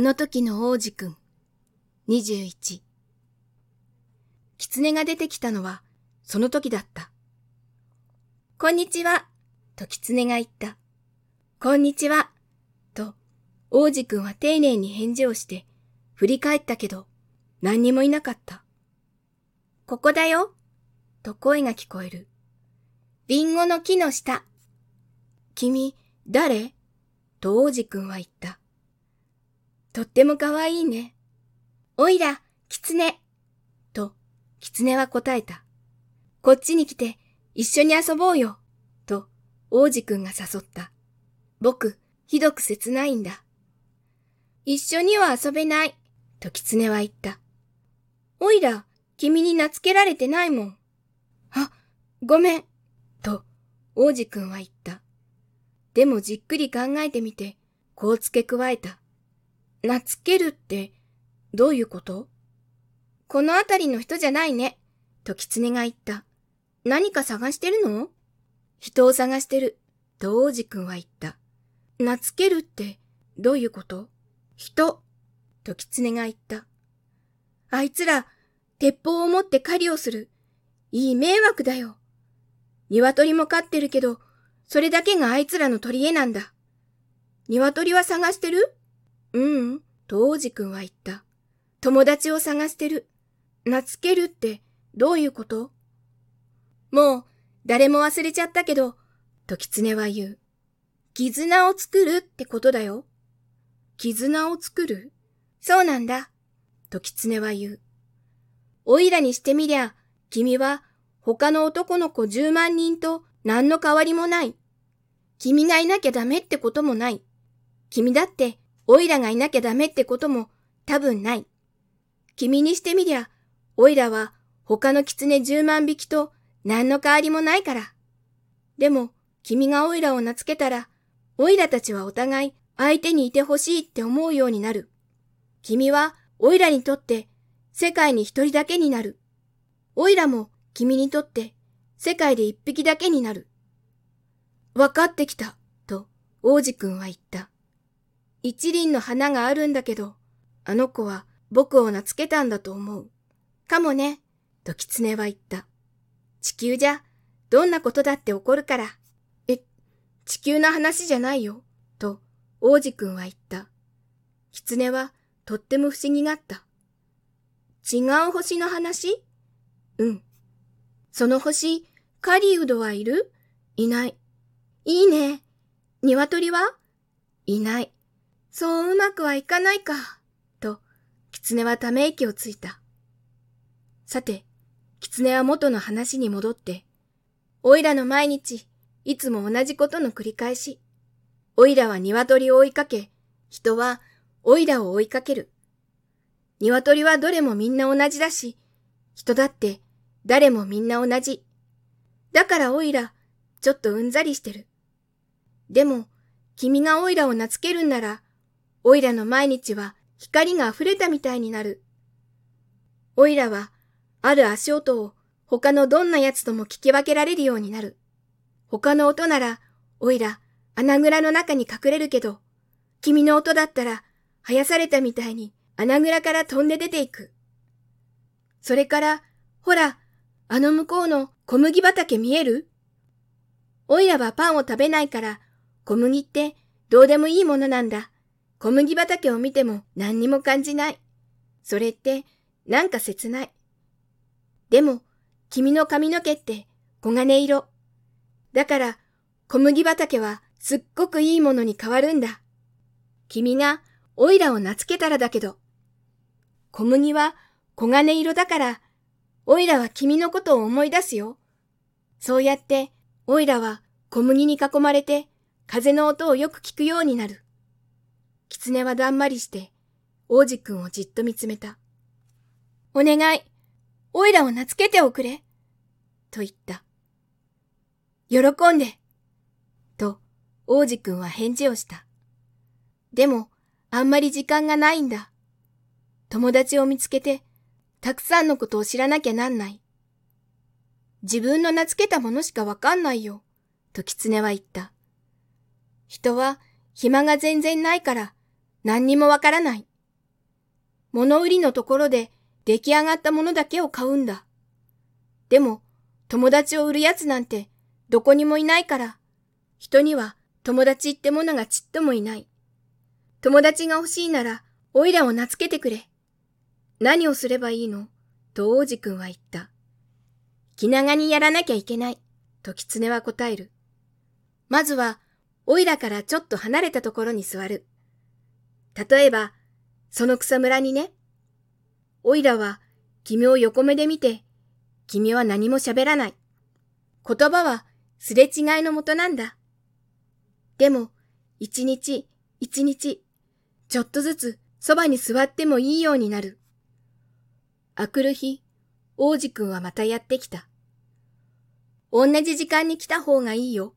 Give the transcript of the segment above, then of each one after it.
あの時の王子くん。21。狐が出てきたのは、その時だった。こんにちは、と狐が言った。こんにちは、と、王子くんは丁寧に返事をして、振り返ったけど、何にもいなかった。ここだよ、と声が聞こえる。リンゴの木の下。君、誰？と王子くんは言った。とってもかわいいね。おいら、狐。と、狐は答えた。こっちに来て、一緒に遊ぼうよ。と、王子くんが誘った。僕、ひどく切ないんだ。一緒には遊べない。と狐は言った。おいら、君に懐けられてないもん。あ、ごめん。と、王子くんは言った。でもじっくり考えてみて、こう付け加えた。懐けるってどういうこと？このあたりの人じゃないね、と狐が言った。何か探してるの？人を探してる、と王子くんは言った。懐けるってどういうこと？人、と狐が言った。あいつら、鉄砲を持って狩りをする。いい迷惑だよ。鶏も飼ってるけど、それだけがあいつらの取り柄なんだ。鶏は探してる？ううん、と王子くんは言った。友達を探してる。懐けるってどういうこと？もう誰も忘れちゃったけど、と狐は言う。絆を作るってことだよ。絆を作る？そうなんだ。と狐は言う。おいらにしてみりゃ、君は他の男の子十万人と何の変わりもない。君がいなきゃダメってこともない。君だってオイラがいなきゃダメってことも多分ない。君にしてみりゃ、オイラは他の狐十万匹と何の変わりもないから。でも、君がオイラを名付けたら、オイラたちはお互い相手にいてほしいって思うようになる。君はオイラにとって世界に一人だけになる。オイラも君にとって世界で一匹だけになる。わかってきた、と王子くんは言った。一輪の花があるんだけど、あの子は僕を名付けたんだと思う。かもね、と狐は言った。地球じゃ、どんなことだって起こるから。え、地球の話じゃないよ、と王子くんは言った。狐はとっても不思議がった。違う星の話？うん。その星、カリウドはいる？いない。いいね。鶏は？いない。そううまくはいかないか、と、狐はため息をついた。さて、狐は元の話に戻って、おいらの毎日、いつも同じことの繰り返し。おいらは鶏を追いかけ、人はおいらを追いかける。鶏はどれもみんな同じだし、人だって誰もみんな同じ。だからおいら、ちょっとうんざりしてる。でも、君がおいらを懐けるんなら、おいらの毎日は光が溢れたみたいになる。おいらは、ある足音を他のどんな奴とも聞き分けられるようになる。他の音なら、おいら、穴蔵の中に隠れるけど、君の音だったら、生やされたみたいに穴蔵から飛んで出ていく。それから、ほら、あの向こうの小麦畑見える？おいらはパンを食べないから、小麦ってどうでもいいものなんだ。小麦畑を見ても何にも感じない。それってなんか切ない。でも、君の髪の毛って黄金色。だから小麦畑はすっごくいいものに変わるんだ。君がオイラを名付けたらだけど。小麦は黄金色だから、オイラは君のことを思い出すよ。そうやってオイラは小麦に囲まれて風の音をよく聞くようになる。狐はだんまりして、王子くんをじっと見つめた。お願い、おいらを名付けておくれ、と言った。喜んで、と王子くんは返事をした。でも、あんまり時間がないんだ。友達を見つけて、たくさんのことを知らなきゃなんない。自分の名付けたものしかわかんないよ、と狐は言った。人は暇が全然ないから、何にもわからない。物売りのところで出来上がったものだけを買うんだ。でも、友達を売るやつなんてどこにもいないから、人には友達ってものがちっともいない。友達が欲しいなら、おいらを名付けてくれ。何をすればいいの？と王子くんは言った。気長にやらなきゃいけない。と狐は答える。まずは、おいらからちょっと離れたところに座る。例えば、その草むらにね。おいらは、君を横目で見て、君は何も喋らない。言葉はすれ違いのもとなんだ。でも、一日、一日、ちょっとずつそばに座ってもいいようになる。あくる日、王子くんはまたやってきた。同じ時間に来た方がいいよ、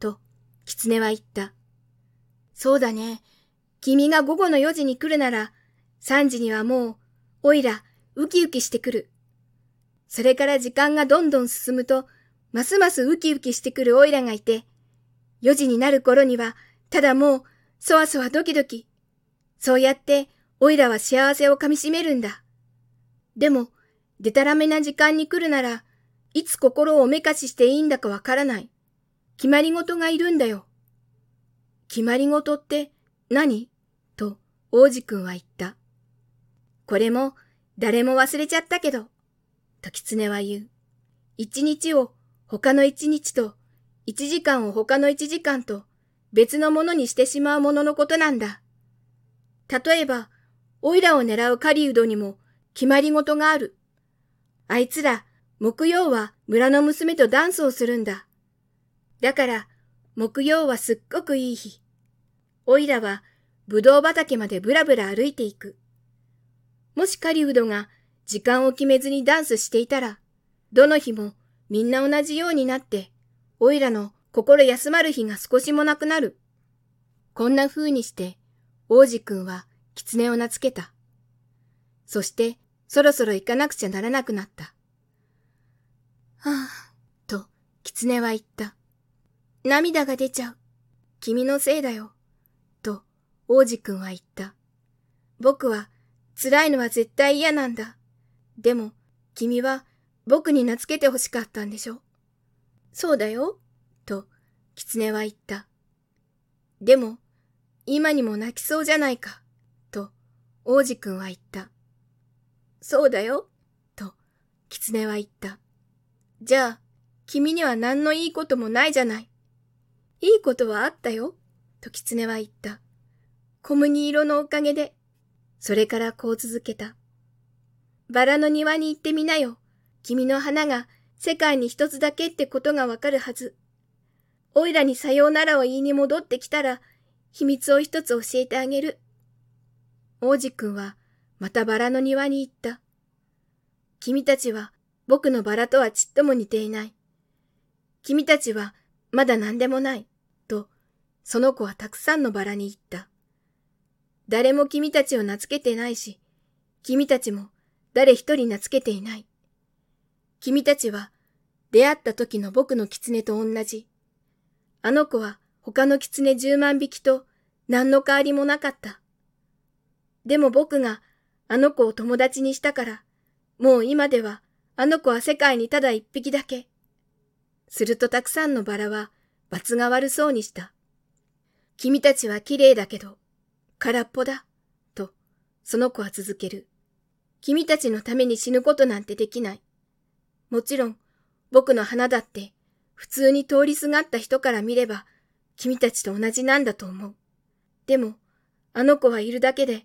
と、狐は言った。そうだね。君が午後の4時に来るなら、3時にはもう、おいら、ウキウキしてくる。それから時間がどんどん進むと、ますますウキウキしてくるおいらがいて、4時になる頃には、ただもう、そわそわドキドキ。そうやって、おいらは幸せをかみしめるんだ。でも、でたらめな時間に来るなら、いつ心をおめかししていいんだかわからない。決まり事がいるんだよ。決まり事って何？王子くんは言った。これも誰も忘れちゃったけど、と狐は言う。一日を他の一日と、一時間を他の一時間と別のものにしてしまうもののことなんだ。例えば、オイラを狙う狩人にも決まり事がある。あいつら、木曜は村の娘とダンスをするんだ。だから、木曜はすっごくいい日。オイラは、ぶどう畑までぶらぶら歩いていく。もし狩人が時間を決めずにダンスしていたら、どの日もみんな同じようになって、おいらの心休まる日が少しもなくなる。こんな風にして、王子くんは狐を名付けた。そして、そろそろ行かなくちゃならなくなった。はあ、と、狐は言った。涙が出ちゃう。君のせいだよ。王子くんは言った。僕は、辛いのは絶対嫌なんだ。でも、君は、僕に名付けて欲しかったんでしょそうだよ。と、狐は言った。でも、今にも泣きそうじゃないか。と、王子くんは言った。そうだよ。と、狐は言った。じゃあ、君には何のいいこともないじゃない。いいことはあったよ。と狐は言った。小麦色のおかげで。それからこう続けた。バラの庭に行ってみなよ。君の花が世界に一つだけってことがわかるはず。おいらにさようならを言いに戻ってきたら、秘密を一つ教えてあげる。王子くんはまたバラの庭に行った。君たちは僕のバラとはちっとも似ていない。君たちはまだ何でもない。と、その子はたくさんのバラに言った。誰も君たちを名付けてないし、君たちも誰一人名付けていない。君たちは出会った時の僕の狐と同じ。あの子は他の狐十万匹と何の変わりもなかった。でも僕があの子を友達にしたから、もう今ではあの子は世界にただ一匹だけ。するとたくさんのバラは罰が悪そうにした。君たちは綺麗だけど、空っぽだ。と、その子は続ける。君たちのために死ぬことなんてできない。もちろん、僕の花だって、普通に通りすがった人から見れば、君たちと同じなんだと思う。でも、あの子はいるだけで、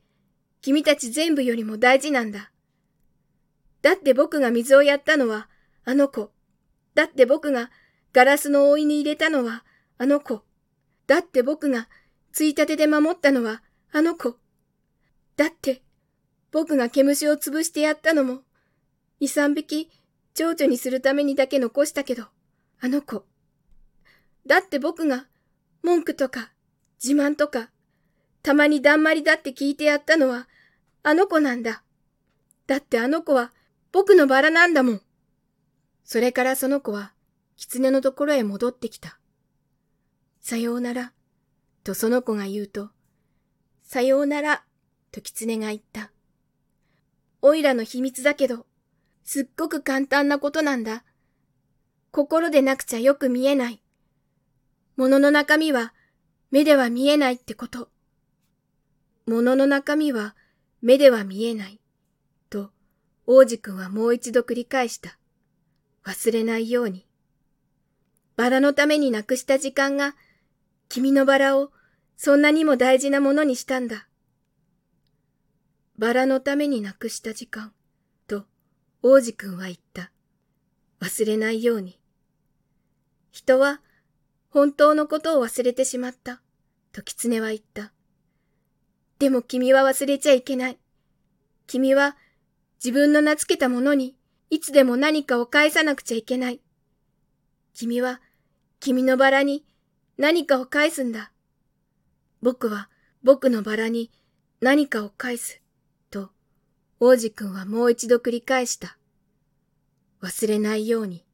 君たち全部よりも大事なんだ。だって僕が水をやったのは、あの子。だって僕がガラスの覆いに入れたのは、あの子。だって僕がついたてで守ったのは、あの子。だって、僕が毛虫を潰してやったのも、二三匹、蝶々にするためにだけ残したけど、あの子。だって僕が、文句とか、自慢とか、たまにだんまりだって聞いてやったのは、あの子なんだ。だってあの子は、僕のバラなんだもん。それからその子は、狐のところへ戻ってきた。さようなら、とその子が言うと、さようなら、と狐が言った。おいらの秘密だけど、すっごく簡単なことなんだ。心でなくちゃよく見えない。物の中身は目では見えないってこと。物の中身は目では見えない。と、王子くんはもう一度繰り返した。忘れないように。バラのためになくした時間が、君のバラをそんなにも大事なものにしたんだ。バラのためになくした時間、と王子くんは言った。忘れないように。人は本当のことを忘れてしまった、と狐は言った。でも君は忘れちゃいけない。君は自分の名付けたものにいつでも何かを返さなくちゃいけない。君は君のバラに何かを返すんだ。僕は僕のバラに何かを返す。と、王子くんはもう一度繰り返した。忘れないように。